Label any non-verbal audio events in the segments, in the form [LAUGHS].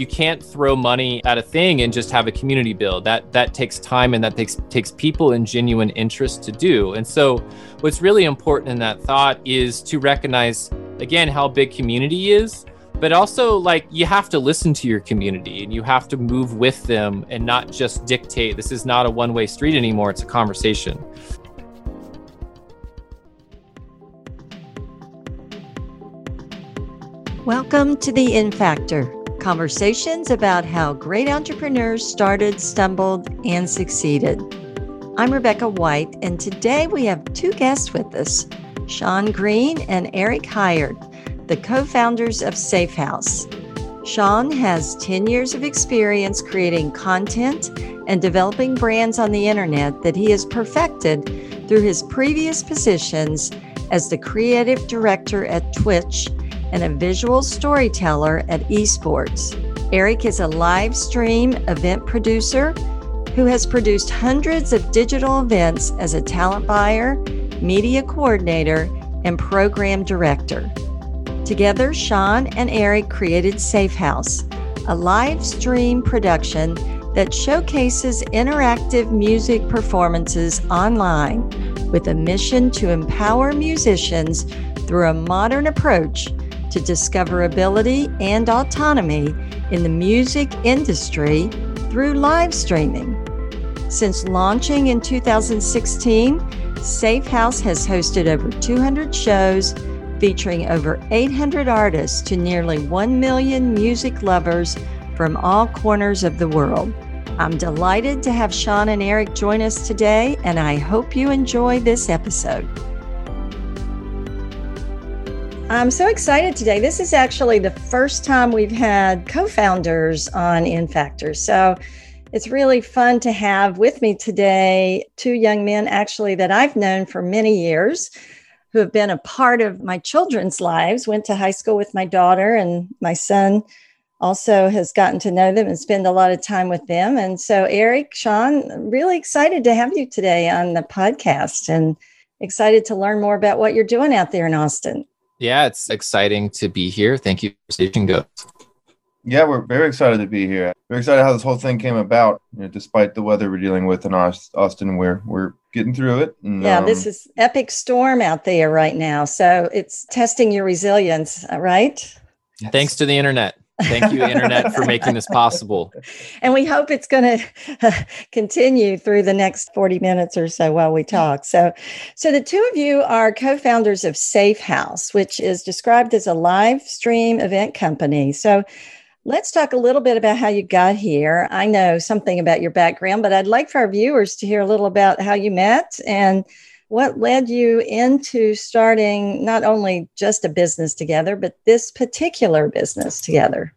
you can't throw money at a thing and just have a community build. That that takes time and that takes takes people and genuine interest to do. And so what's really important in that thought is to recognize again how big community is but also like you have to listen to your community and you have to move with them and not just dictate this is not a one-way street anymore it's a conversation welcome to the InFactor conversations about how great entrepreneurs started stumbled and succeeded i'm rebecca white and today we have two guests with us sean green and eric hired the co founders of Safehouse. Sean has 10 years of experience creating content and developing brands on the internet that he has perfected through his previous positions as the creative director at Twitch and a visual storyteller at esports. Eric is a live stream event producer who has produced hundreds of digital events as a talent buyer, media coordinator, and program director. Together, Sean and Eric created Safehouse, a live stream production that showcases interactive music performances online with a mission to empower musicians through a modern approach to discoverability and autonomy in the music industry through live streaming. Since launching in 2016, Safehouse has hosted over 200 shows featuring over 800 artists to nearly 1 million music lovers from all corners of the world. I'm delighted to have Sean and Eric join us today, and I hope you enjoy this episode. I'm so excited today. This is actually the first time we've had co founders on InFactor. So it's really fun to have with me today two young men, actually, that I've known for many years who have been a part of my children's lives. Went to high school with my daughter, and my son also has gotten to know them and spend a lot of time with them. And so, Eric, Sean, really excited to have you today on the podcast and excited to learn more about what you're doing out there in Austin. Yeah, it's exciting to be here. Thank you for Station Go. Yeah, we're very excited to be here. We're excited how this whole thing came about. You know, despite the weather we're dealing with in Austin, we're we're getting through it. And, yeah, um, this is epic storm out there right now, so it's testing your resilience, uh, right? Thanks to the internet. Thank you, internet, for making this possible. [LAUGHS] And we hope it's going [LAUGHS] to continue through the next 40 minutes or so while we talk. So, so the two of you are co-founders of Safe House, which is described as a live stream event company. So, Let's talk a little bit about how you got here. I know something about your background, but I'd like for our viewers to hear a little about how you met and what led you into starting not only just a business together, but this particular business together.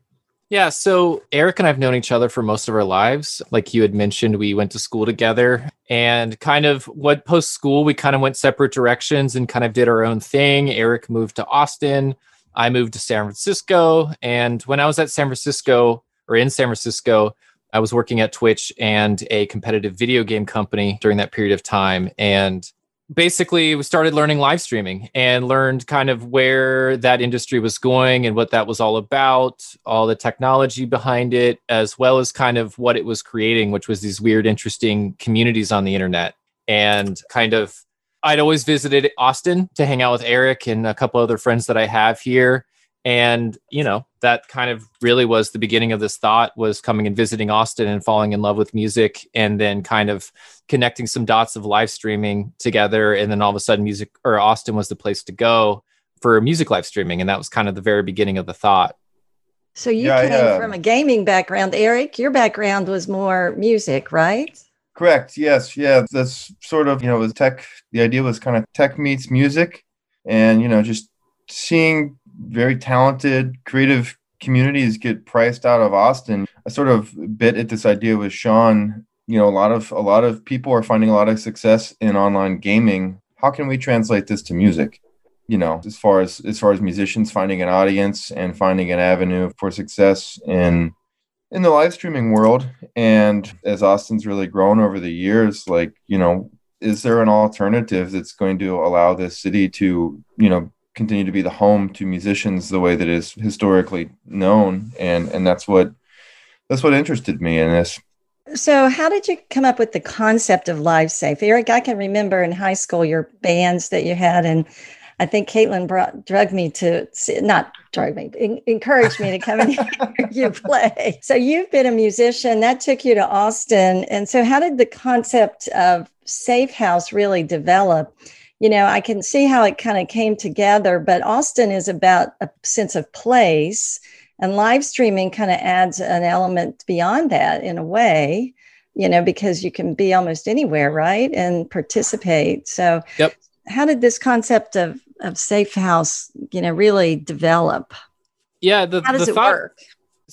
Yeah, so Eric and I've known each other for most of our lives. Like you had mentioned, we went to school together and kind of what post school, we kind of went separate directions and kind of did our own thing. Eric moved to Austin. I moved to San Francisco. And when I was at San Francisco or in San Francisco, I was working at Twitch and a competitive video game company during that period of time. And basically, we started learning live streaming and learned kind of where that industry was going and what that was all about, all the technology behind it, as well as kind of what it was creating, which was these weird, interesting communities on the internet. And kind of I'd always visited Austin to hang out with Eric and a couple other friends that I have here. And, you know, that kind of really was the beginning of this thought was coming and visiting Austin and falling in love with music and then kind of connecting some dots of live streaming together. And then all of a sudden music or Austin was the place to go for music live streaming. And that was kind of the very beginning of the thought. So you yeah, came yeah. from a gaming background, Eric. Your background was more music, right? Correct. Yes. Yeah. That's sort of, you know, was tech. The idea was kind of tech meets music and, you know, just seeing very talented, creative communities get priced out of Austin. I sort of bit at this idea with Sean. You know, a lot of a lot of people are finding a lot of success in online gaming. How can we translate this to music? You know, as far as as far as musicians finding an audience and finding an avenue for success in in the live streaming world and as austin's really grown over the years like you know is there an alternative that's going to allow this city to you know continue to be the home to musicians the way that is historically known and and that's what that's what interested me in this. So, how did you come up with the concept of live safe Eric, I can remember in high school your bands that you had, and I think Caitlin brought drug me to not drug me, in, encouraged me to come and hear you play. So you've been a musician that took you to Austin, and so how did the concept of Safe House really develop? You know, I can see how it kind of came together, but Austin is about a sense of place, and live streaming kind of adds an element beyond that in a way you know, because you can be almost anywhere, right? And participate. So, yep how did this concept of of safe house you know really develop yeah the, how does the it thought, work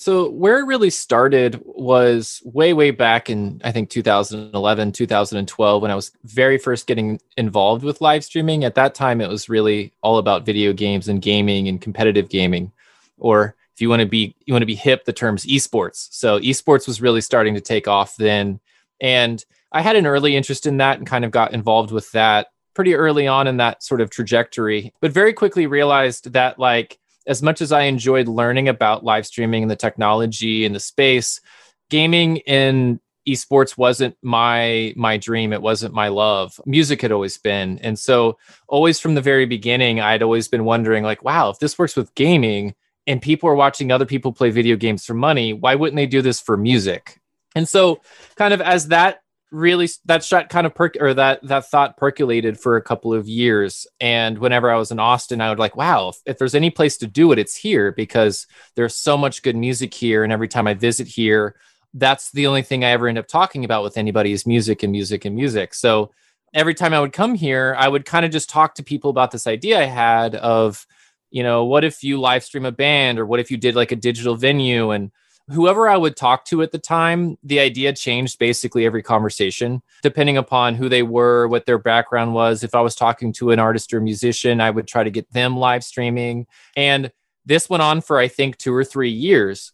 so where it really started was way way back in i think 2011 2012 when i was very first getting involved with live streaming. At that time it was really all about video games and gaming and competitive gaming or if you want to be you want to be hip the terms esports. So esports was really starting to take off then and i had an early interest in that and kind of got involved with that pretty early on in that sort of trajectory, but very quickly realized that like as much as I enjoyed learning about live streaming and the technology and the space, gaming in esports wasn't my my dream. It wasn't my love. Music had always been. And so always from the very beginning i'd always been wondering like wow if this works with gaming and people are watching other people play video games for money why wouldn't they do this for music? And so kind of as that really that shot kind of perk or that that thought percolated for a couple of years. And whenever i was in austin i would like wow if, if, there's any place to do it it's here because there's so much good music here. And every time i visit here that's the only thing i ever end up talking about with anybody is music and music and music. So every time i would come here i would kind of just talk to people about this idea i had of you know what if you live stream a band or what if you did like a digital venue? And whoever I would talk to at the time, the idea changed basically every conversation, depending upon who they were, what their background was. If I was talking to an artist or musician, I would try to get them live streaming. And this went on for, I think, two or three years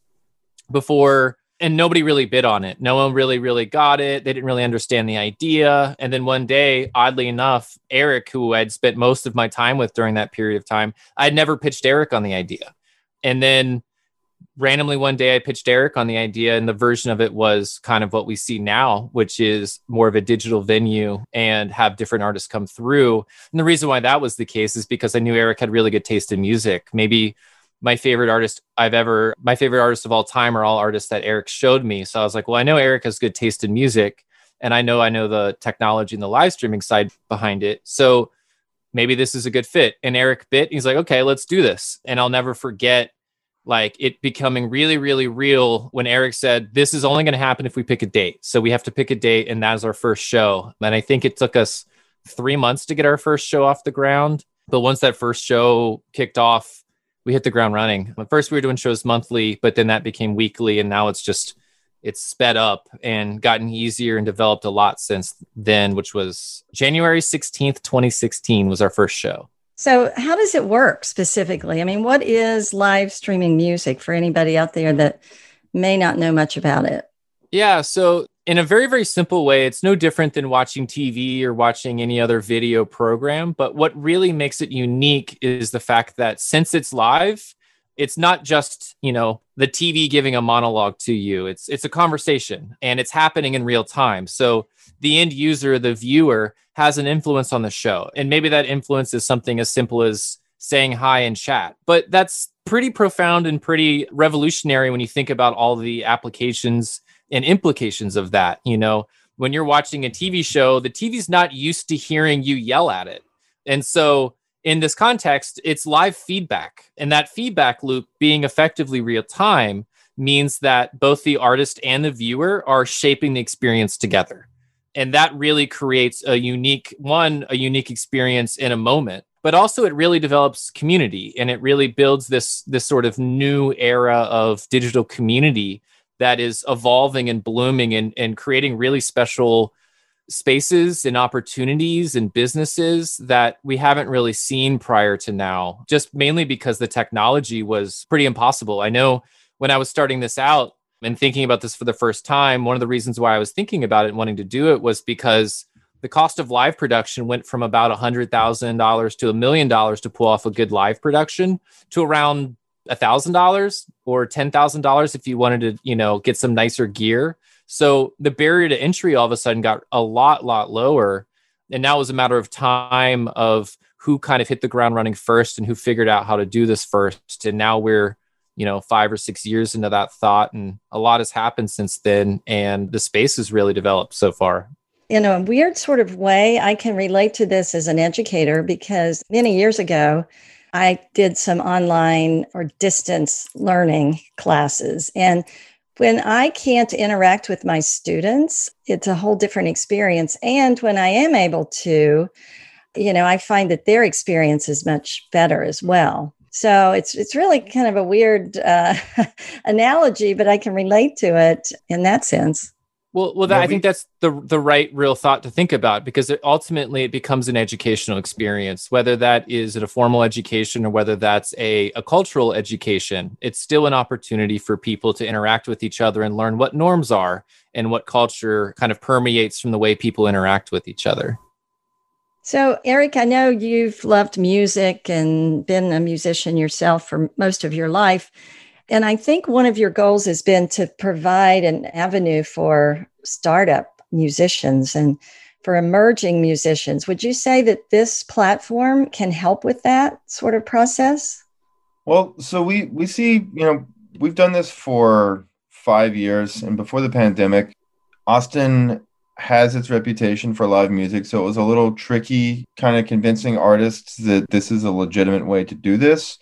before, and nobody really bid on it. No one really, really got it. They didn't really understand the idea. And then one day, oddly enough, Eric, who I'd spent most of my time with during that period of time, I'd never pitched Eric on the idea. And then randomly one day I pitched Eric on the idea, and the version of it was kind of what we see now, which is more of a digital venue and have different artists come through. And the reason why that was the case is because I knew Eric had really good taste in music. Maybe my favorite artist I've ever, my favorite artist of all time are all artists that Eric showed me. So I was like, well, I know Eric has good taste in music, and I know I know the technology and the live streaming side behind it. So maybe this is a good fit. And Eric bit, he's like, okay, let's do this. And I'll never forget like it becoming really, really real when Eric said, This is only going to happen if we pick a date. So we have to pick a date, and that's our first show. And I think it took us three months to get our first show off the ground. But once that first show kicked off, we hit the ground running. At first, we were doing shows monthly, but then that became weekly, and now it's just it's sped up and gotten easier and developed a lot since then, which was January 16th, 2016 was our first show. So, how does it work specifically? I mean, what is live streaming music for anybody out there that may not know much about it? Yeah. So, in a very, very simple way, it's no different than watching TV or watching any other video program. But what really makes it unique is the fact that since it's live, it's not just you know the tv giving a monologue to you. It's it's a conversation and it's happening in real time. So the end user the viewer has an influence on the show. And maybe that influence is something as simple as saying hi in chat but that's pretty profound and pretty revolutionary when you think about all the applications and implications of that you know. When you're watching a tv show the tv's not used to hearing you yell at it. And so in this context, it's live feedback. And that feedback loop being effectively real time means that both the artist and the viewer are shaping the experience together. And that really creates a unique one, a unique experience in a moment. But also it really develops community and it really builds this this sort of new era of digital community that is evolving and blooming and, and creating really special spaces and opportunities and businesses that we haven't really seen prior to now, just mainly because the technology was pretty impossible. I know when I was starting this out and thinking about this for the first time, one of the reasons why I was thinking about it and wanting to do it was because the cost of live production went from about $100,000 to a million dollars to pull off a good live production to around $1,000 or $10,000 if you wanted to, you know, get some nicer gear. So the barrier to entry all of a sudden got a lot, lot lower. And now it was a matter of time of who kind of hit the ground running first and who figured out how to do this first. And now we're, you know, five or six years into that thought. And a lot has happened since then. And the space has really developed so far. In a weird sort of way, I can relate to this as an educator because many years ago, I did some online or distance learning classes. And when I can't interact with my students, it's a whole different experience. And when I am able to, you know, I find that their experience is much better as well. So it's it's really kind of a weird uh, [LAUGHS] analogy, but I can relate to it in that sense. Well, well, that, we, I think that's the the right real thought to think about because it, ultimately it becomes an educational experience, whether that is at a formal education or whether that's a, a cultural education. It's still an opportunity for people to interact with each other and learn what norms are and what culture kind of permeates from the way people interact with each other. So, Eric, I know you've loved music and been a musician yourself for most of your life. And I think one of your goals has been to provide an avenue for startup musicians and for emerging musicians. Would you say that this platform can help with that sort of process? Well, so we we see, you know, we've done this for 5 years and before the pandemic, Austin has its reputation for live music, so it was a little tricky kind of convincing artists that this is a legitimate way to do this.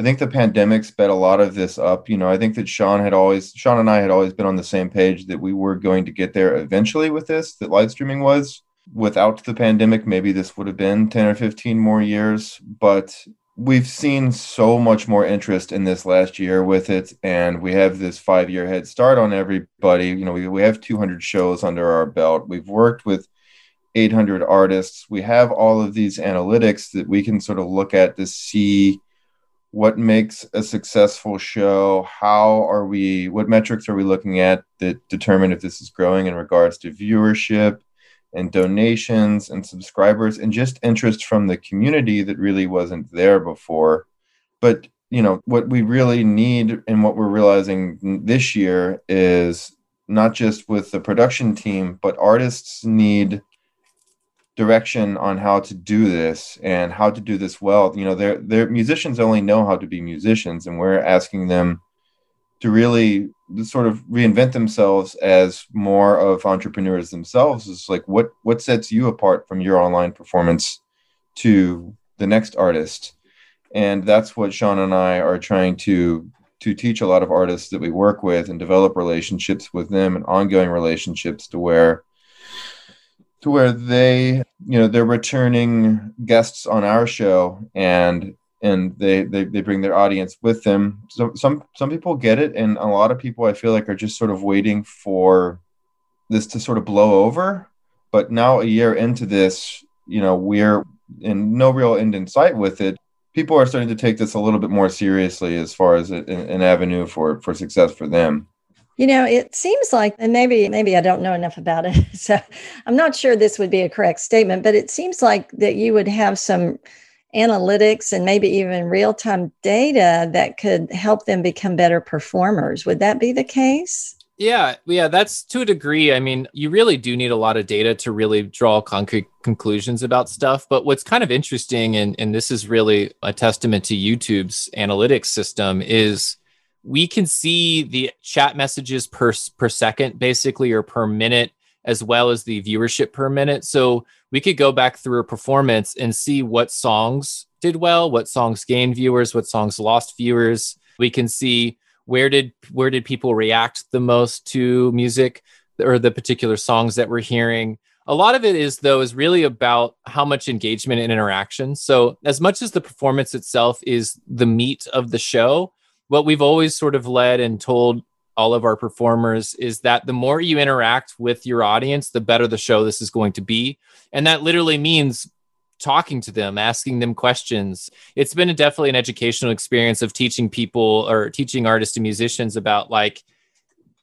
I think the pandemic sped a lot of this up. You know, I think that Sean had always, Sean and I had always been on the same page that we were going to get there eventually with this, that live streaming was. Without the pandemic, maybe this would have been 10 or 15 more years. But we've seen so much more interest in this last year with it. And we have this five year head start on everybody. You know, we, we have 200 shows under our belt. We've worked with 800 artists. We have all of these analytics that we can sort of look at to see what makes a successful show how are we what metrics are we looking at that determine if this is growing in regards to viewership and donations and subscribers and just interest from the community that really wasn't there before? But you know what we really need and what we're realizing this year is not just with the production team but artists need direction on how to do this and how to do this well. You know, they're, they're musicians only know how to be musicians, and we're asking them to really sort of reinvent themselves as more of entrepreneurs themselves. Is like what what sets you apart from your online performance to the next artist, and that's what Sean and I are trying to to teach a lot of artists that we work with and develop relationships with them and ongoing relationships to where to where they you know they're returning guests on our show and and they, they they bring their audience with them. So some some people get it and a lot of people i feel like are just sort of waiting for this to sort of blow over. But now a year into this you know we're in no real end in sight with it. People are starting to take this a little bit more seriously as far as an, an avenue for for success for them you know, it seems like, and maybe maybe I don't know enough about it, [LAUGHS] so I'm not sure this would be a correct statement, but it seems like that you would have some analytics and maybe even real time data that could help them become better performers. Would that be the case? Yeah, yeah, that's to a degree. I mean, you really do need a lot of data to really draw concrete conclusions about stuff. But what's kind of interesting, and, and this is really a testament to YouTube's analytics system, is we can see the chat messages per per second basically or per minute as well as the viewership per minute. So we could go back through a performance and see what songs did well what songs gained viewers what songs lost viewers. We can see where did where did people react the most to music or the particular songs that we're hearing. A lot of it is though is really about how much engagement and interaction. So as much as the performance itself is the meat of the show what we've always sort of led and told all of our performers is that the more you interact with your audience, the better the show this is going to be. And that literally means talking to them, asking them questions. It's been a, definitely an educational experience of teaching people or teaching artists and musicians about like,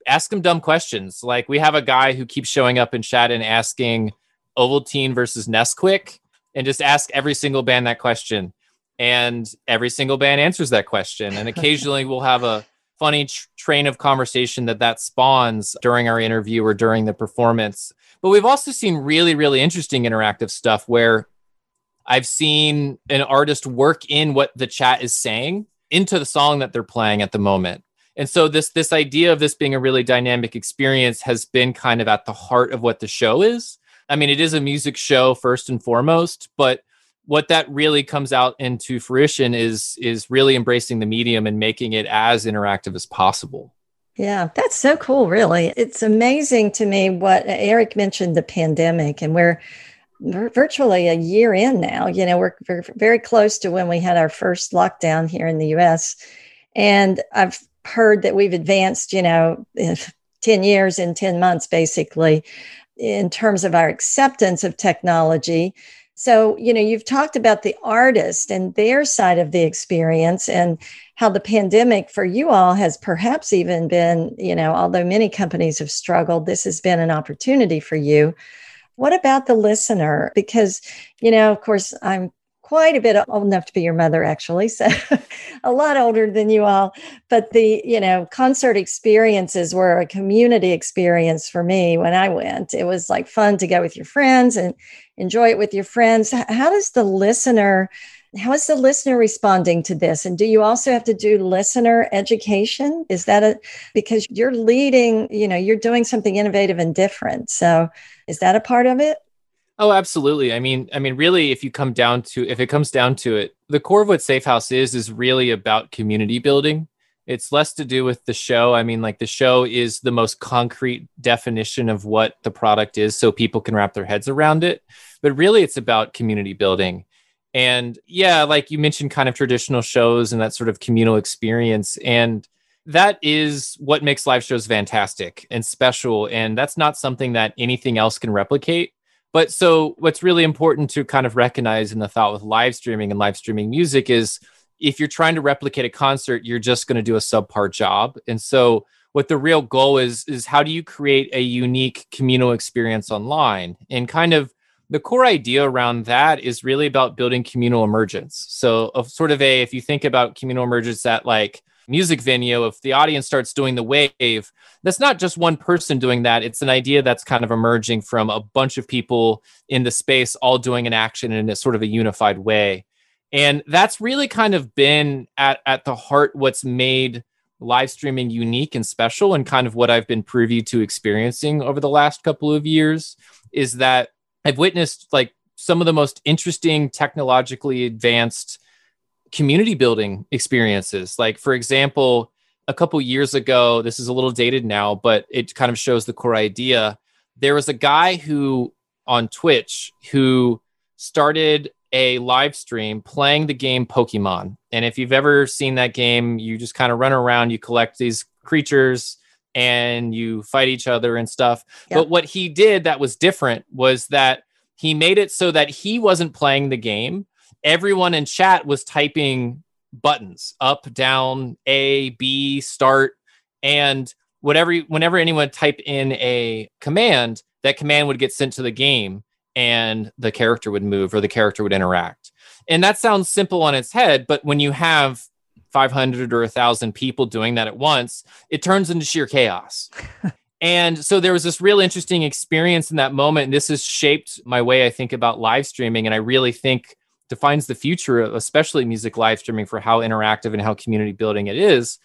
ask them dumb questions. Like we have a guy who keeps showing up in chat and asking Ovaltine versus Nesquik and just ask every single band that question and every single band answers that question and occasionally we'll have a funny tr- train of conversation that that spawns during our interview or during the performance. But we've also seen really, really interesting interactive stuff where I've seen an artist work in what the chat is saying into the song that they're playing at the moment. And so this this idea of this being a really dynamic experience has been kind of at the heart of what the show is. I mean, it is a music show first and foremost, but what that really comes out into fruition is is really embracing the medium and making it as interactive as possible. Yeah, that's so cool, really. It's amazing to me what Eric mentioned the pandemic, and we're, virtually a year in now. You know, we're, we're very close to when we had our first lockdown here in the US. And I've heard that we've advanced, you know, 10 years in 10 months, basically, in terms of our acceptance of technology. So, you know, you've talked about the artist and their side of the experience and how the pandemic for you all has perhaps even been, you know, although many companies have struggled, this has been an opportunity for you. What about the listener? Because, you know, of course, I'm quite a bit old enough to be your mother actually so [LAUGHS] a lot older than you all. But the you know concert experiences were a community experience for me when i went. It was like fun to go with your friends and enjoy it with your friends. How does the listener how is the listener responding to this? And do you also have to do listener education? Is that a because you're leading you know you're doing something innovative and different. So is that a part of it Oh, absolutely. I mean, I mean, really, if you come down to if it comes down to it, the core of what Safe House is is really about community building. It's less to do with the show. I mean, like the show is the most concrete definition of what the product is, so people can wrap their heads around it. But really, it's about community building. And yeah, like you mentioned, kind of traditional shows and that sort of communal experience. And that is what makes live shows fantastic and special. And that's not something that anything else can replicate but so what's really important to kind of recognize in the thought with live streaming and live streaming music is if you're trying to replicate a concert, you're just going to do a subpar job. And so what the real goal is is how do you create a unique communal experience online? And kind of the core idea around that is really about building communal emergence. So of sort of a if you think about communal emergence at like music venue, if the audience starts doing the wave, that's not just one person doing that. It's an idea that's kind of emerging from a bunch of people in the space all doing an action in a sort of a unified way. And that's really kind of been at, at the heart what's made live streaming unique and special and kind of what I've been privy to experiencing over the last couple of years is that I've witnessed like some of the most interesting technologically advanced community building experiences. Like, for example, a couple years ago, this is a little dated now, but it kind of shows the core idea. There was a guy who on Twitch who started a live stream playing the game Pokemon. And if you've ever seen that game, you just kind of run around, you collect these creatures and you fight each other and stuff. Yep. But what he did that was different was that he made it so that he wasn't playing the game, everyone in chat was typing buttons up, down, A, B, start, and whatever whenever anyone type in a command, that command would get sent to the game and the character would move or the character would interact. And that sounds simple on its head, but when you have 500 or 1000 people doing that at once, it turns into sheer chaos. [LAUGHS] and so there was this real interesting experience in that moment. And this has shaped my way I think about live streaming. And I really think defines the future, especially music live streaming, for how interactive and how community building it is.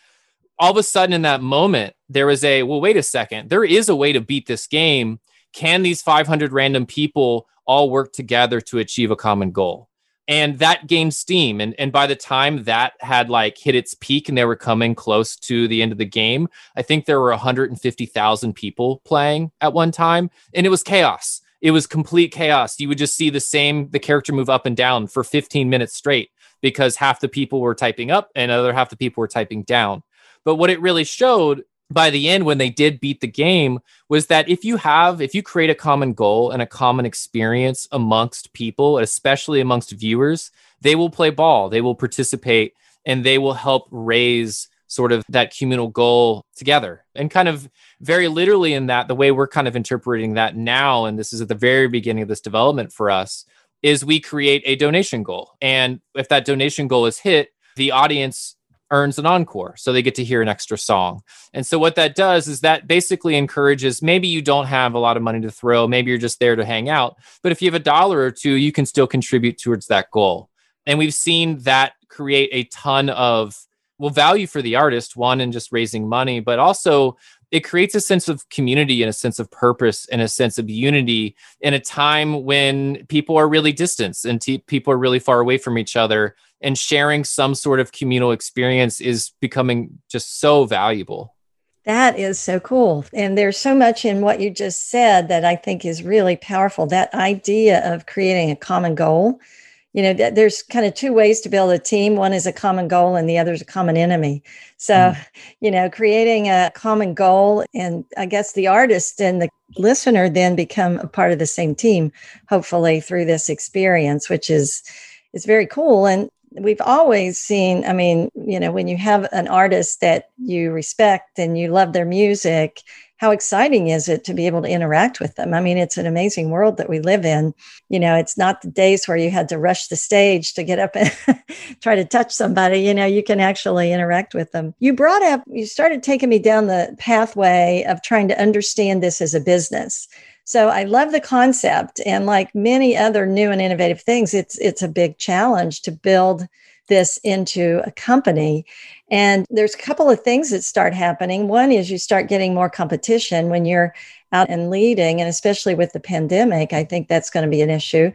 All of a sudden, in that moment, there was a well, wait a second, there is a way to beat this game. Can these 500 random people all work together to achieve a common goal? And that gained steam. And, and by the time that had like hit its peak and they were coming close to the end of the game, I think there were 150,000 people playing at one time. And it was chaos it was complete chaos. You would just see the same the character move up and down for 15 minutes straight because half the people were typing up and other half the people were typing down. But what it really showed by the end when they did beat the game was that if you have if you create a common goal and a common experience amongst people, especially amongst viewers, they will play ball, they will participate and they will help raise sort of that communal goal together. And kind of very literally in that, the way we're kind of interpreting that now, and this is at the very beginning of this development for us, is we create a donation goal. And if that donation goal is hit, the audience earns an encore. So they get to hear an extra song. And so what that does is that basically encourages maybe you don't have a lot of money to throw, maybe you're just there to hang out. But if you have a dollar or two, you can still contribute towards that goal. And we've seen that create a ton of well value for the artist, one in just raising money, but also it creates a sense of community and a sense of purpose and a sense of unity in a time when people are really distant and t- people are really far away from each other and sharing some sort of communal experience is becoming just so valuable. That is so cool. And there's so much in what you just said that i think is really powerful. That idea of creating a common goal you know there's kind of two ways to build a team. One is a common goal and the other is a common enemy. So mm. you know creating a common goal and i guess the artist and the listener then become a part of the same team hopefully through this experience which is is very cool. And we've always seen i mean you know when you have an artist that you respect and you love their music how exciting is it to be able to interact with them? I mean, it's an amazing world that we live in. You know, it's not the days where you had to rush the stage to get up and [LAUGHS] try to touch somebody. You know, you can actually interact with them. You brought up, you started taking me down the pathway of trying to understand this as a business. So I love the concept and like many other new and innovative things it's it's a big challenge to build this into a company. And there's a couple of things that start happening. One is you start getting more competition when you're out and leading, and especially with the pandemic, I think that's going to be an issue.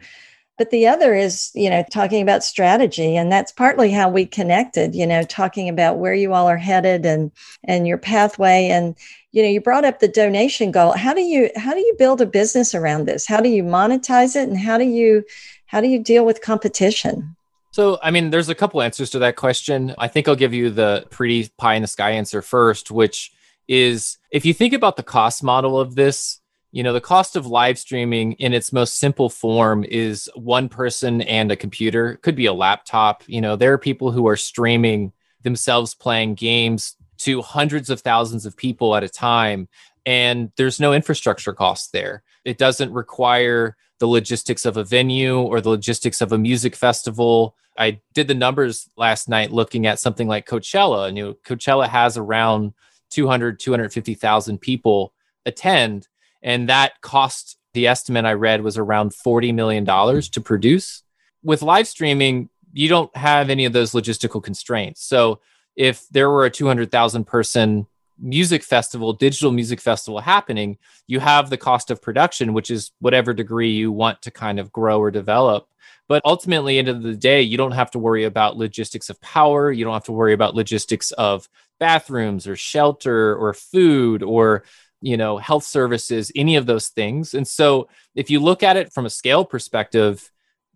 But the other is, you know, talking about strategy. And that's partly how we connected, you know, talking about where you all are headed and and your pathway. And, you know, you brought up the donation goal. How do you how do you build a business around this? How do you monetize it? And how do you how do you deal with competition? So, I mean, there's a couple answers to that question. I think I'll give you the pretty pie in the sky answer first, which is if you think about the cost model of this, you know, the cost of live streaming in its most simple form is one person and a computer, it could be a laptop. You know, there are people who are streaming themselves playing games to hundreds of thousands of people at a time, and there's no infrastructure cost there. It doesn't require the logistics of a venue or the logistics of a music festival. I did the numbers last night looking at something like Coachella. And, you know, Coachella has around 200, 250,000 people attend. And that cost, the estimate I read was around $40 million to produce. With live streaming, you don't have any of those logistical constraints. So if there were a 200,000 person music festival, digital music festival happening, you have the cost of production, which is whatever degree you want to kind of grow or develop. But ultimately, end of the day, you don't have to worry about logistics of power. You don't have to worry about logistics of bathrooms or shelter or food or you know health services any of those things and so if you look at it from a scale perspective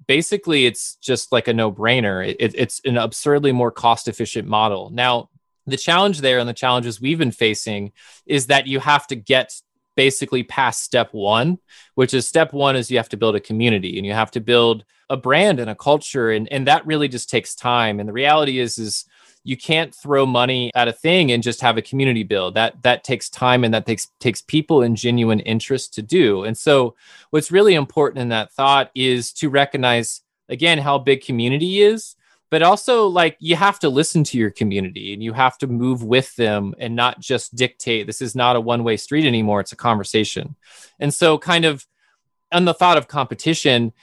basically it's just like a no-brainer it, it's an absurdly more cost efficient model now the challenge there and the challenges we've been facing is that you have to get basically past step one, which is step one is you have to build a community and you have to build a brand and a culture. And, and that really just takes time. And the reality is, is you can't throw money at a thing and just have a community build. That that takes time and that takes takes people and genuine interest to do. And so what's really important in that thought is to recognize again how big community is but also like you have to listen to your community and you have to move with them and not just dictate this is not a one way street anymore it's a conversation. And so kind of on the thought of competition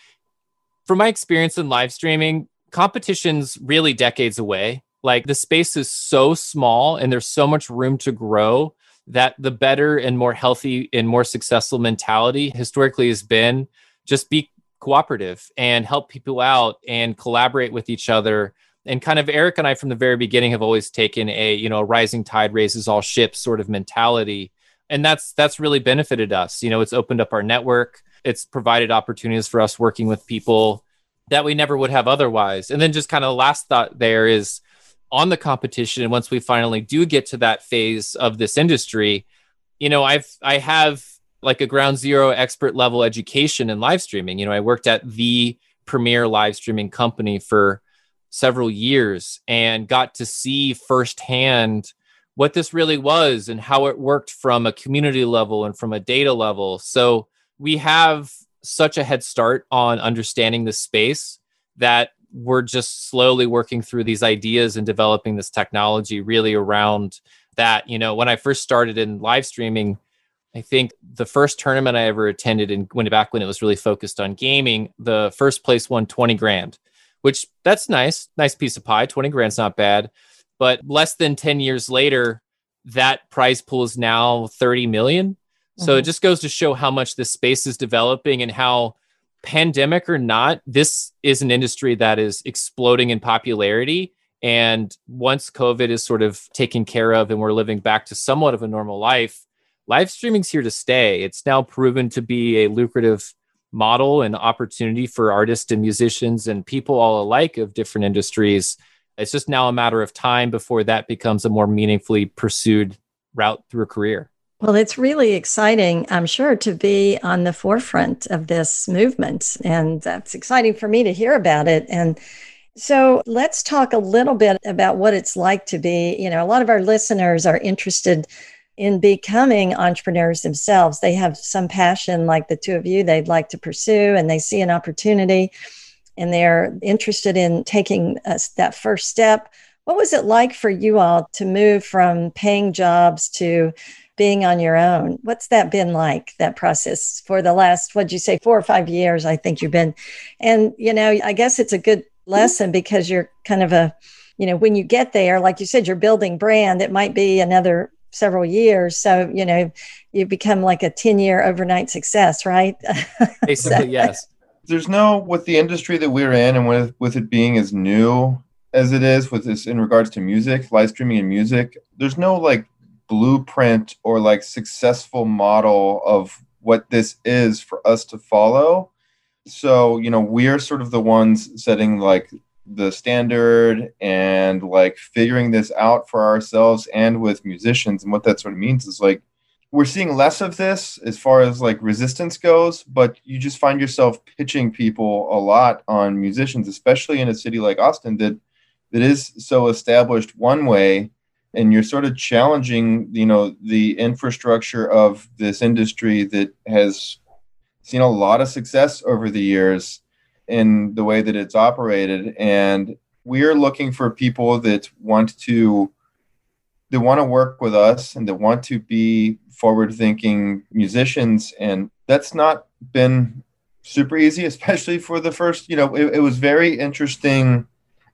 from my experience in live streaming competition's really decades away. Like the space is so small and there's so much room to grow that the better and more healthy and more successful mentality historically has been just be cooperative and help people out and collaborate with each other. And kind of Eric and I from the very beginning have always taken a you know rising tide raises all ships sort of mentality. And that's that's really benefited us. You know it's opened up our network. It's provided opportunities for us working with people that we never would have otherwise. And then just kind of last thought there is on the competition and once we finally do get to that phase of this industry you know I've I have like a ground zero expert level education in live streaming. You know, I worked at the premier live streaming company for several years and got to see firsthand what this really was and how it worked from a community level and from a data level. So we have such a head start on understanding the space that we're just slowly working through these ideas and developing this technology really around that. You know, when I first started in live streaming, I think the first tournament I ever attended and went back when it was really focused on gaming, the first place won 20 grand, which that's nice. Nice piece of pie. 20 grand's not bad. But less than 10 years later, that prize pool is now 30 million. So mm-hmm. it just goes to show how much this space is developing and how pandemic or not, this is an industry that is exploding in popularity. And once COVID is sort of taken care of and we're living back to somewhat of a normal life, live streaming's here to stay. It's now proven to be a lucrative model and opportunity for artists and musicians and people all alike of different industries. It's just now a matter of time before that becomes a more meaningfully pursued route through a career. Well, it's really exciting, I'm sure, to be on the forefront of this movement. And that's exciting for me to hear about it. And so let's talk a little bit about what it's like to be, you know, a lot of our listeners are interested in becoming entrepreneurs themselves. They have some passion, like the two of you, they'd like to pursue, and they see an opportunity and they're interested in taking uh, us that first step. What was it like for you all to move from paying jobs to being on your own? What's that been like, that process for the last, what'd you say, four or five years? I think you've been. And, you know, I guess it's a good lesson because you're kind of a, you know, when you get there, like you said, you're building brand, it might be another several years. So, you know, you become like a 10 year overnight success, right? [LAUGHS] Basically, so. yes. There's no, with the industry that we're in and with, with it being as new as it is with this in regards to music, live streaming and music, there's no like blueprint or like successful model of what this is for us to follow. So, you know, we're sort of the ones setting like the standard and like figuring this out for ourselves and with musicians. And what that sort of means is like we're seeing less of this as far as like resistance goes, but you just find yourself pitching people a lot on musicians, especially in a city like Austin that that is so established one way and you're sort of challenging you know the infrastructure of this industry that has seen a lot of success over the years in the way that it's operated. And we're looking for people that want to they want to work with us and that want to be forward thinking musicians. And that's not been super easy [LAUGHS] especially for the first you know it, it was very interesting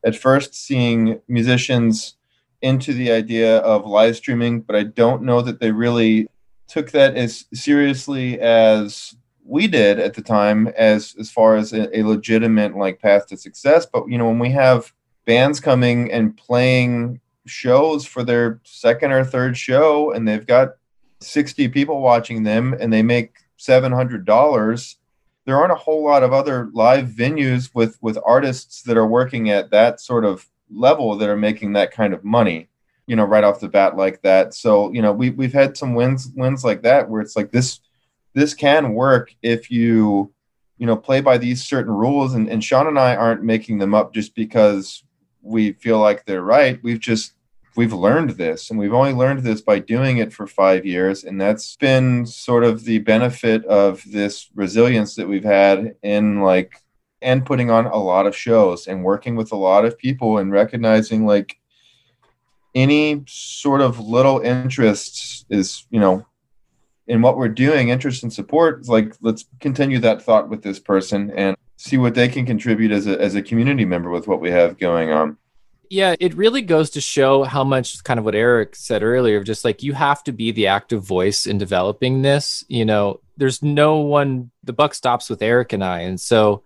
at first seeing musicians into the idea of live streaming, but I don't know that they really took that as seriously as we did at the time as as far as a, a, legitimate like path to success. But you know when we have bands coming and playing shows for their second or third show and they've got 60 people watching them and they make $700 there aren't a whole lot of other live venues with with artists that are working at that sort of level that are making that kind of money you know right off the bat like that. So you know we, we've had some wins wins like that where it's like this this can work if you you know play by these certain rules. And, and sean and i aren't making them up just because we feel like they're right. We've just we've learned this and we've only learned this by doing it for five years. And that's been sort of the benefit of this resilience that we've had in like and putting on a lot of shows and working with a lot of people and recognizing like any sort of little interest is you know in what we're doing interest and support like let's continue that thought with this person and see what they can contribute as a, as a community member with what we have going on yeah, it really goes to show how much kind of what Eric said earlier, just like you have to be the active voice in developing this. You know, there's no one, the buck stops with Eric and I. And so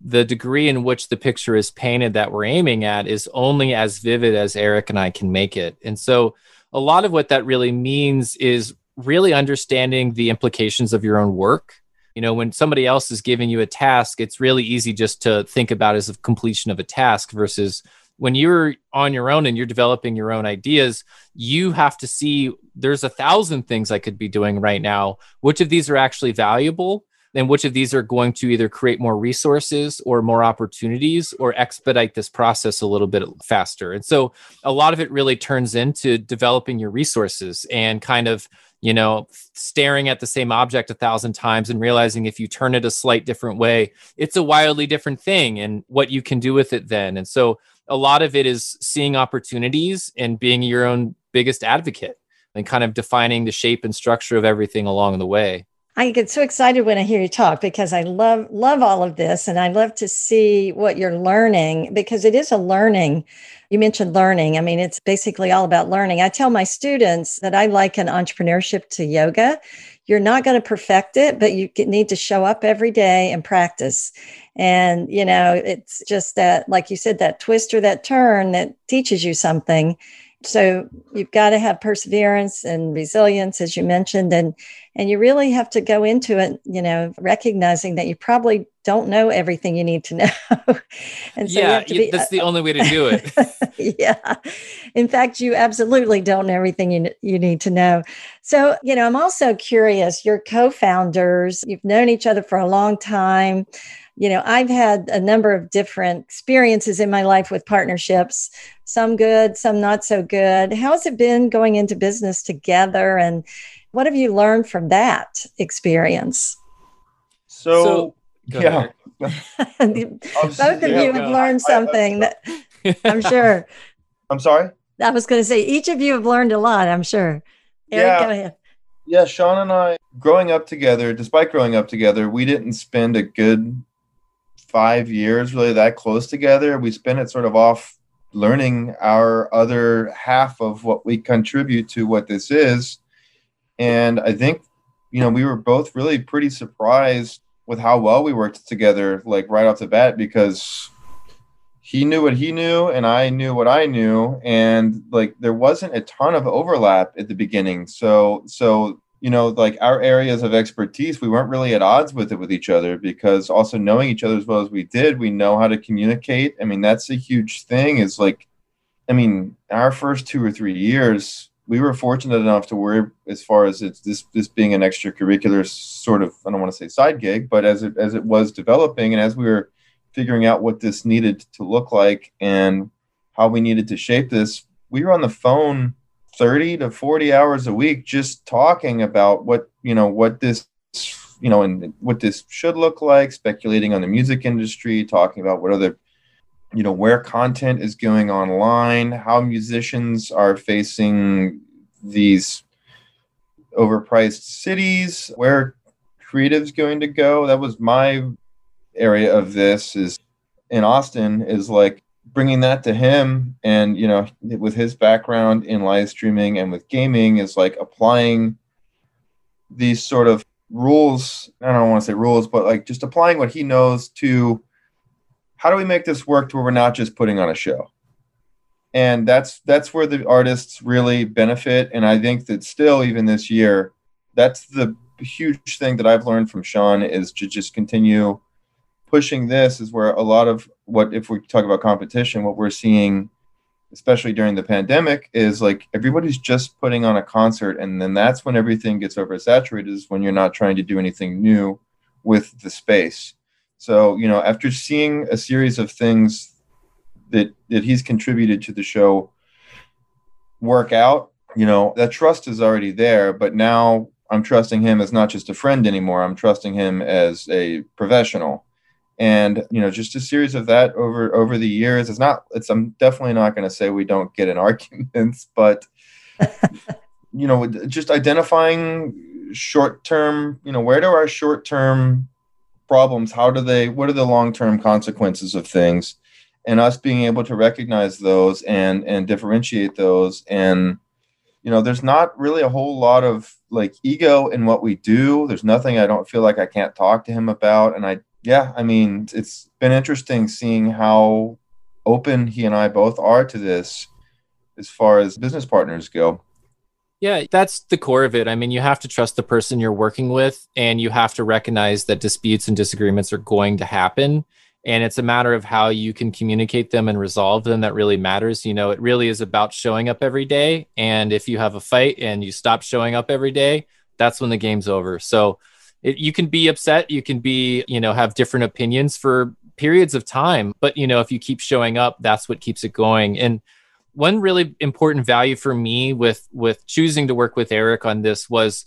the degree in which the picture is painted that we're aiming at is only as vivid as Eric and I can make it. And so a lot of what that really means is really understanding the implications of your own work. You know, when somebody else is giving you a task, it's really easy just to think about as a completion of a task versus when you're on your own and you're developing your own ideas, you have to see there's a thousand things I could be doing right now. Which of these are actually valuable? and which of these are going to either create more resources or more opportunities or expedite this process a little bit faster. And so a lot of it really turns into developing your resources and kind of you know, staring at the same object a thousand times and realizing if you turn it a slight different way, it's a wildly different thing and what you can do with it then. And so a lot of it is seeing opportunities and being your own biggest advocate and kind of defining the shape and structure of everything along the way. I get so excited when I hear you talk because I love love all of this and I love to see what you're learning because it is a learning. You mentioned learning. I mean, it's basically all about learning. I tell my students that I liken entrepreneurship to yoga. You're not going to perfect it, but you need to show up every day and practice. And, you know, it's just that, like you said, that twist or that turn that teaches you something so you've got to have perseverance and resilience as you mentioned and and you really have to go into it you know recognizing that you probably don't know everything you need to [LAUGHS] know. And so yeah be, that's the uh, only way to do it. [LAUGHS] Yeah. In fact you absolutely don't know everything you, you need to know. So you know i'm also curious your co-founders you've known each other for a long time you know, I've had a number of different experiences in my life with partnerships, some good, some not so good. How has it been going into business together? And what have you learned from that experience? So, so yeah. [LAUGHS] Both of yeah, you have learned something that [LAUGHS] I'm sure. I'm sorry? I was going to say, each of you have learned a lot, I'm sure. Eric, yeah. go ahead. Yeah, Sean and I, growing up together, despite growing up together, we didn't spend a good five years really that close together. We spent it sort of off learning our other half of what we contribute to what this is. And I think, you know, we were both really pretty surprised with how well we worked together, like right off the bat, because he knew what he knew and I knew what I knew. And like there wasn't a ton of overlap at the beginning. So, so you know, like our areas of expertise, we weren't really at odds with it with each other because also knowing each other as well as we did, we know how to communicate. I mean, that's a huge thing. Is like, I mean, our first two or three years, we were fortunate enough to where, as far as it's this this being an extracurricular sort of, I don't want to say side gig, but as it as it was developing and as we were figuring out what this needed to look like and how we needed to shape this, we were on the phone 30 to 40 hours a week just talking about what you know what this you know and what this should look like speculating on the music industry talking about what other you know where content is going online how musicians are facing these overpriced cities where creative's going to go. That was my area of this is in austin is like bringing that to him and you know with his background in live streaming and with gaming is like applying these sort of rules. I don't want to say rules but like just applying what he knows to how do we make this work to where we're not just putting on a show? And that's that's where the artists really benefit and i think that still even this year that's the huge thing that i've learned from sean is to just continue pushing this is where a lot of what if we talk about competition what we're seeing especially during the pandemic is like everybody's just putting on a concert and then that's when everything gets oversaturated is when you're not trying to do anything new with the space. So you know after seeing a series of things that that he's contributed to the show work out you know that trust is already there but now i'm trusting him as not just a friend anymore i'm trusting him as a professional and you know just a series of that over over the years. It's not it's i'm definitely not going to say we don't get in [LAUGHS] arguments but [LAUGHS] you know just identifying short term you know where do our short term problems how do they what are the long term consequences of things? And us being able to recognize those and and differentiate those. And you know there's not really a whole lot of like ego in what we do. There's nothing i don't feel like i can't talk to him about. And i yeah, I mean, it's been interesting seeing how open he and I both are to this as far as business partners go. Yeah, that's the core of it. I mean, you have to trust the person you're working with, and you have to recognize that disputes and disagreements are going to happen. And it's a matter of how you can communicate them and resolve them that really matters. You know, it really is about showing up every day. And if you have a fight and you stop showing up every day, that's when the game's over. So, it, you can be upset, you can be, you know, have different opinions for periods of time, but you know, if you keep showing up, that's what keeps it going. And one really important value for me with with choosing to work with Eric on this was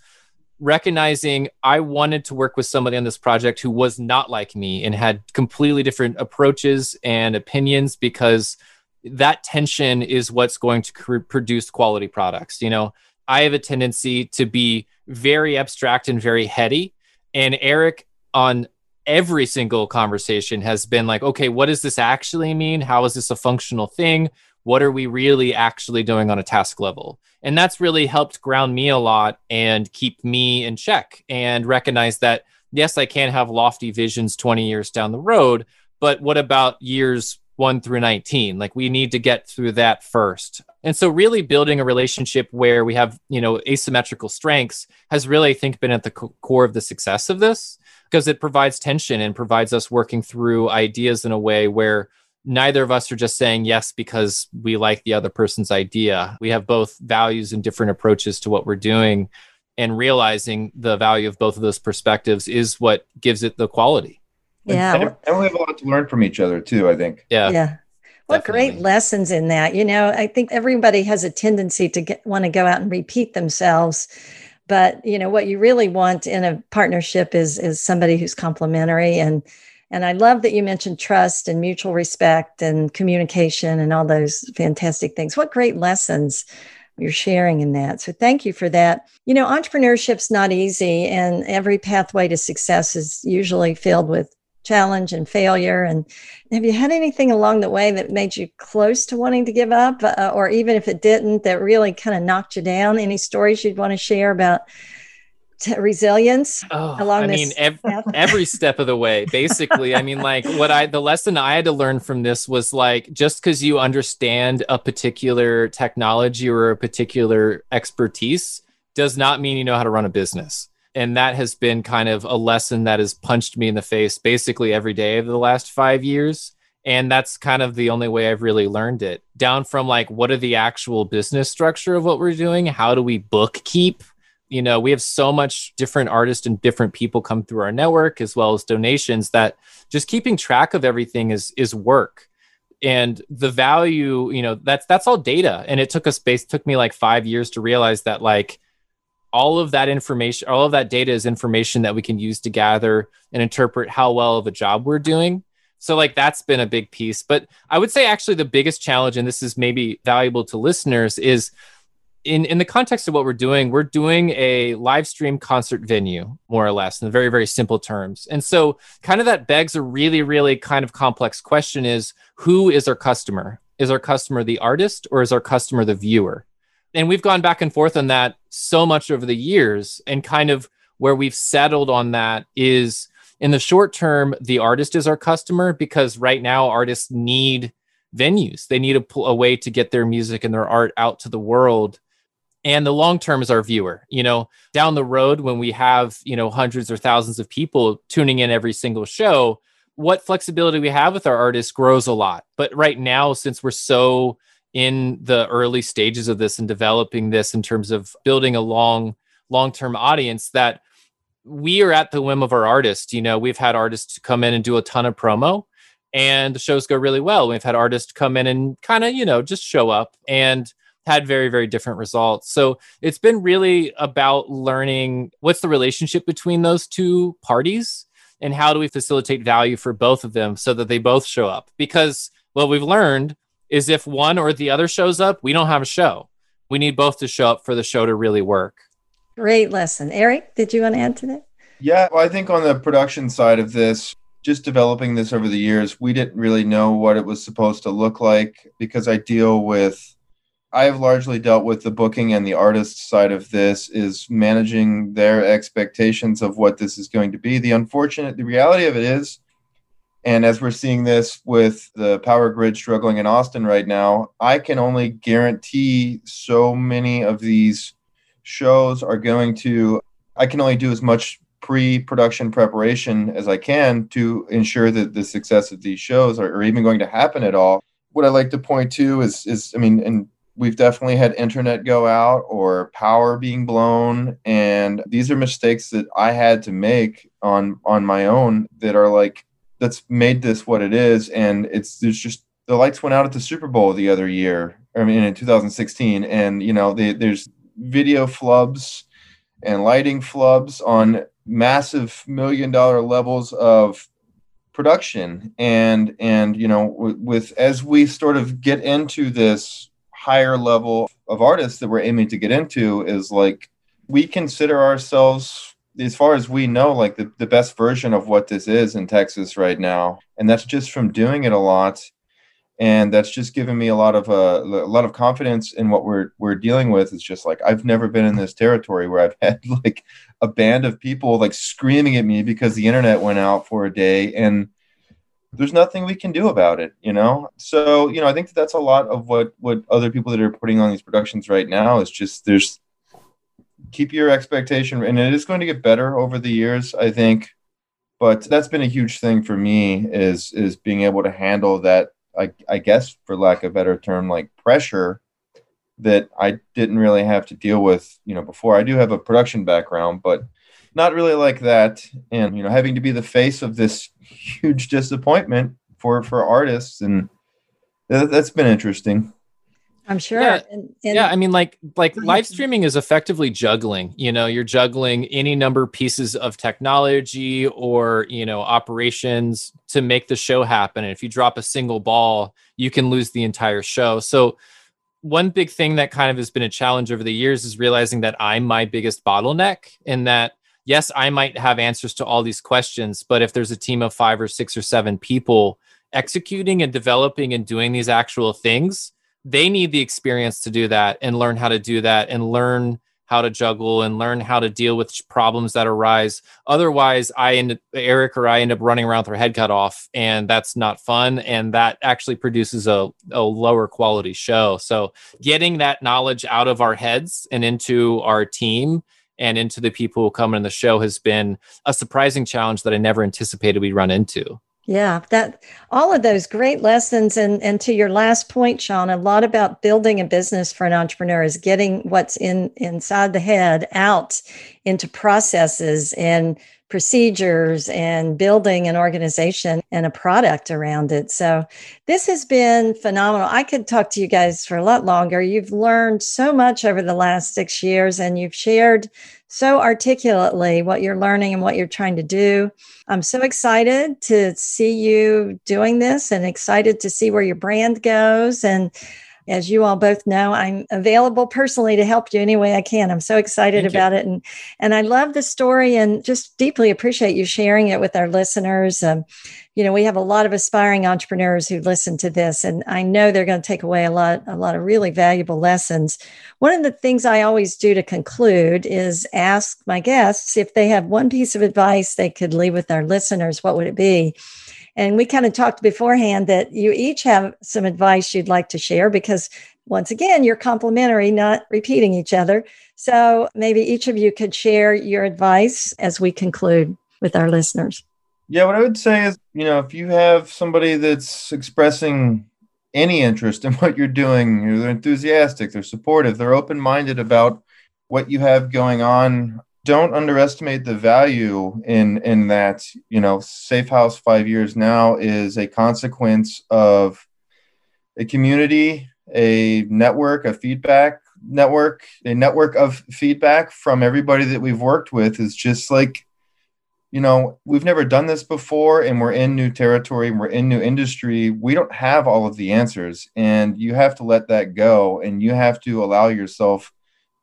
recognizing I wanted to work with somebody on this project who was not like me and had completely different approaches and opinions because that tension is what's going to cr- produce quality products. You know, I have a tendency to be very abstract and very heady. And Eric, on every single conversation, has been like, okay, what does this actually mean? How is this a functional thing? What are we really actually doing on a task level? And that's really helped ground me a lot and keep me in check and recognize that, yes, I can have lofty visions 20 years down the road, but what about years 1 through 19 like we need to get through that first. And so really building a relationship where we have you know asymmetrical strengths has really i think been at the co- core of the success of this because it provides tension and provides us working through ideas in a way where neither of us are just saying yes because we like the other person's idea. We have both values and different approaches to what we're doing and realizing the value of both of those perspectives is what gives it the quality yeah. And, and we have a lot to learn from each other too, I think. Yeah. Yeah. What Definitely. great lessons in that. You know, I think everybody has a tendency to get, want to go out and repeat themselves. But, you know, what you really want in a partnership is is somebody who's complementary and and I love that you mentioned trust and mutual respect and communication and all those fantastic things. What great lessons you're sharing in that. So thank you for that. You know, entrepreneurship's not easy and every pathway to success is usually filled with challenge and failure. And have you had anything along the way that made you close to wanting to give up, uh, or even if it didn't, that really kind of knocked you down? Any stories you'd want to share about? T- resilience oh, along I mean, ev- every step of the way, basically. I mean, like what I, the lesson I had to learn from this was like, just because you understand a particular technology or a particular expertise does not mean you know how to run a business and that has been kind of a lesson that has punched me in the face basically every day of the last five years. And that's kind of the only way i've really learned it. Down from like what are the actual business structure of what we're doing? How do we bookkeep? You know we have so much different artists and different people come through our network as well as donations that just keeping track of everything is is work. And the value you know that's that's all data. And it took us base took me like five years to realize that like all of that information, all of that data is information that we can use to gather and interpret how well of a job we're doing. So, like, that's been a big piece. But I would say, actually, the biggest challenge, and this is maybe valuable to listeners, is in, in the context of what we're doing, we're doing a live stream concert venue, more or less, in very, very simple terms. And so, kind of that begs a really, really kind of complex question is who is our customer? Is our customer the artist or is our customer the viewer? And we've gone back and forth on that so much over the years. And kind of where we've settled on that is in the short term the artist is our customer because right now artists need venues. They need a, a way to get their music and their art out to the world. And the long term is our viewer. You know down the road when we have you know hundreds or thousands of people tuning in every single show what flexibility we have with our artists grows a lot. But right now since we're so in the early stages of this and developing this in terms of building a long long-term audience that we are at the whim of our artists. You know we've had artists come in and do a ton of promo and the shows go really well. We've had artists come in and kind of you know just show up and had very very different results. So it's been really about learning what's the relationship between those two parties and how do we facilitate value for both of them so that they both show up? Because what we've learned is if one or the other shows up, we don't have a show. We need both to show up for the show to really work. Great lesson. Eric, did you want to add to that? Yeah, well, I think on the production side of this, just developing this over the years, we didn't really know what it was supposed to look like because I deal with I have largely dealt with the booking and the artist side of this is managing their expectations of what this is going to be. The unfortunate the reality of it is and as we're seeing this with the power grid struggling in Austin right now, I can only guarantee so many of these shows are going to, I can only do as much pre production preparation as I can to ensure that the success of these shows are, are, even going to happen at all. What I like to point to is, is I mean, and we've definitely had internet go out or power being blown and these are mistakes that i had to make on on my own that are like that's made this what it is and it's there's just the lights went out at the super bowl the other year i mean in 2016 and you know they, there's video flubs and lighting flubs on massive million dollar levels of production and and you know with, with as we sort of get into this higher level of artists that we're aiming to get into is like we consider ourselves as far as we know like the, the best version of what this is in texas right now and that's just from doing it a lot and that's just given me a lot of uh, a lot of confidence in what we're we're dealing with. It's just like i've never been in this territory where i've [LAUGHS] had like a band of people like screaming at me because the internet went out for a day and there's nothing we can do about it you know? So you know i think that that's a lot of what what other people that are putting on these productions right now is just there's keep your expectation and it is going to get better over the years i think but that's been a huge thing for me is is being able to handle that i, I guess for lack of a better term like pressure that i didn't really have to deal with you know before i do have a production background but not really like that. And you know, having to be the face of this huge disappointment for for artists, and that, has been interesting. I'm sure. Yeah, and, and yeah. I mean, like like live streaming is effectively juggling. You know, you're juggling any number of pieces of technology or you know operations to make the show happen. And if you drop a single ball, you can lose the entire show. So one big thing that kind of has been a challenge over the years is realizing that I'm my biggest bottleneck and that yes, I might have answers to all these questions, but if there's a team of five or six or seven people executing and developing and doing these actual things, they need the experience to do that and learn how to do that and learn how to juggle and learn how to deal with problems that arise. Otherwise, I end Eric or I end up running around with our head cut off, and that's not fun. And that actually produces a, a lower quality show. So, getting that knowledge out of our heads and into our team and into the people who come in the show has been a surprising challenge that I never anticipated we'd run into. Yeah, that all of those great lessons and and to your last point, Sean, a lot about building a business for an entrepreneur is getting what's in inside the head out into processes and procedures and building an organization and a product around it. So, this has been phenomenal. I could talk to you guys for a lot longer. You've learned so much over the last six years and you've shared so articulately what you're learning and what you're trying to do. I'm so excited to see you doing this and excited to see where your brand goes. And as you all both know, I'm available personally to help you any way I can. I'm so excited Thank about you. it, and and I love the story, and just deeply appreciate you sharing it with our listeners. Um, you know, we have a lot of aspiring entrepreneurs who listen to this, and I know they're going to take away a lot, a lot of really valuable lessons. One of the things I always do to conclude is ask my guests if they have one piece of advice they could leave with our listeners. What would it be? And we kind of talked beforehand that you each have some advice you'd like to share because, once again, you're complementary, not repeating each other. So maybe each of you could share your advice as we conclude with our listeners. Yeah, what I would say is, you know, if you have somebody that's expressing any interest in [LAUGHS] what you're doing, they're enthusiastic, they're supportive, they're open minded about what you have going on don't underestimate the value in in that you know safe house five years now is a consequence of a community a network a feedback network a network of feedback from everybody that we've worked with is just like you know we've never done this before and we're in new territory and we're in new industry. We don't have all of the answers and you have to let that go and you have to allow yourself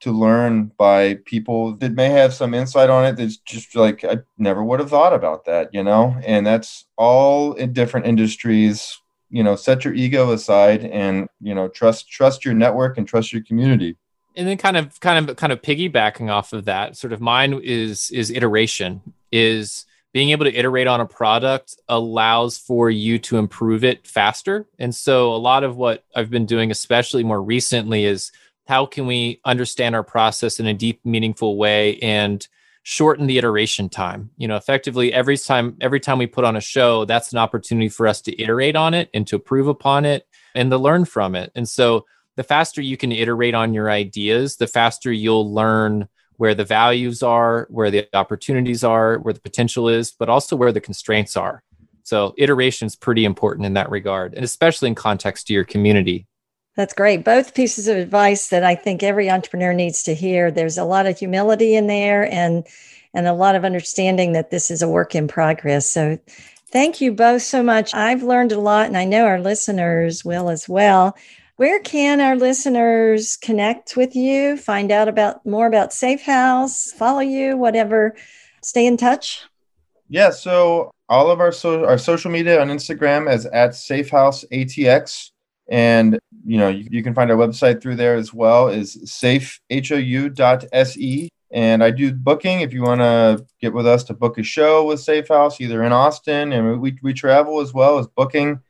to learn by people that may have some insight on it that's just like I never would have thought about that, you know? And that's all in different industries. You know, set your ego aside and, you know, trust trust your network and trust your community. And then kind of kind of kind of piggybacking off of that, sort of mine is is iteration, is being able to iterate on a product allows for you to improve it faster. And so a lot of what I've been doing, especially more recently, is how can we understand our process in a deep meaningful way and shorten the iteration time you know effectively every time every time we put on a show that's an opportunity for us to iterate on it and to improve upon it and to learn from it and so the faster you can iterate on your ideas, the faster you'll learn where the values are, where the opportunities are, where the potential is, but also where the constraints are. So iteration is pretty important in that regard, and especially in context to your community. That's great. Both pieces of advice that I think every entrepreneur needs to hear. There's a lot of humility in there and and a lot of understanding that this is a work in progress. So thank you both so much. I've learned a lot and I know our listeners will as well. Where can our listeners connect with you, find out about more about Safe House, follow you, whatever, stay in touch? Yeah, so all of our so our social media on Instagram is at SafeHouseATX. And you know, you, you, can find our website through there as well is safehou.se. And I do booking if you want to get with us to book a show with Safe House, either in Austin, and we, we travel as well as booking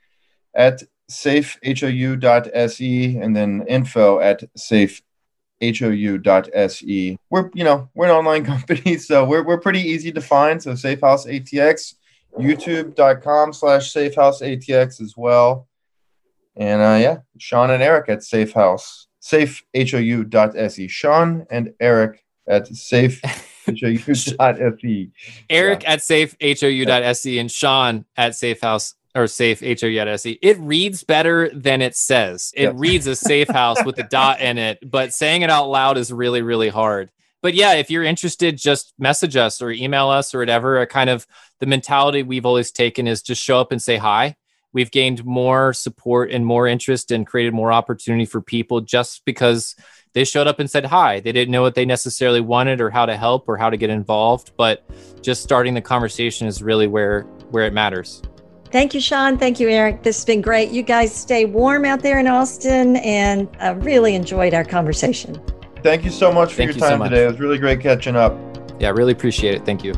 at safehou.se and then info at safehou.se. We're, you know, we're an online [LAUGHS] company, so we're, we're pretty easy to find. So Safe House ATX, youtube.com slash Safe House ATX as well. And uh, yeah, Sean and Eric at Safe House, safehou.se. Sean and Eric at safehou.se. [LAUGHS] Eric yeah. at safehou.se and Sean at Safe House or safe H-O-U-S-E. It reads better than it says. It reads a safe house with a [LAUGHS] dot in it, but saying it out loud is really, really hard. But yeah, if you're interested, just message us or email us or whatever. A kind of the mentality we've always taken is just show up and say hi we've gained more support and more interest and created more opportunity for people just because they showed up and said hi. They didn't know what they necessarily wanted or how to help or how to get involved, but just starting the conversation is really where where it matters. Thank you, Sean. Thank you, Eric. This has been great. You guys stay warm out there in Austin, and I really enjoyed our conversation. Thank you so much for Thank your time so today. It was really great catching up. Yeah, really appreciate it. Thank you.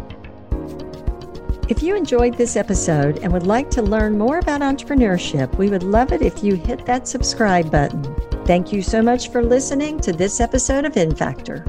If you enjoyed this episode and would like to learn more about entrepreneurship, we would love it if you hit that subscribe button. Thank you so much for listening to this episode of InFactor.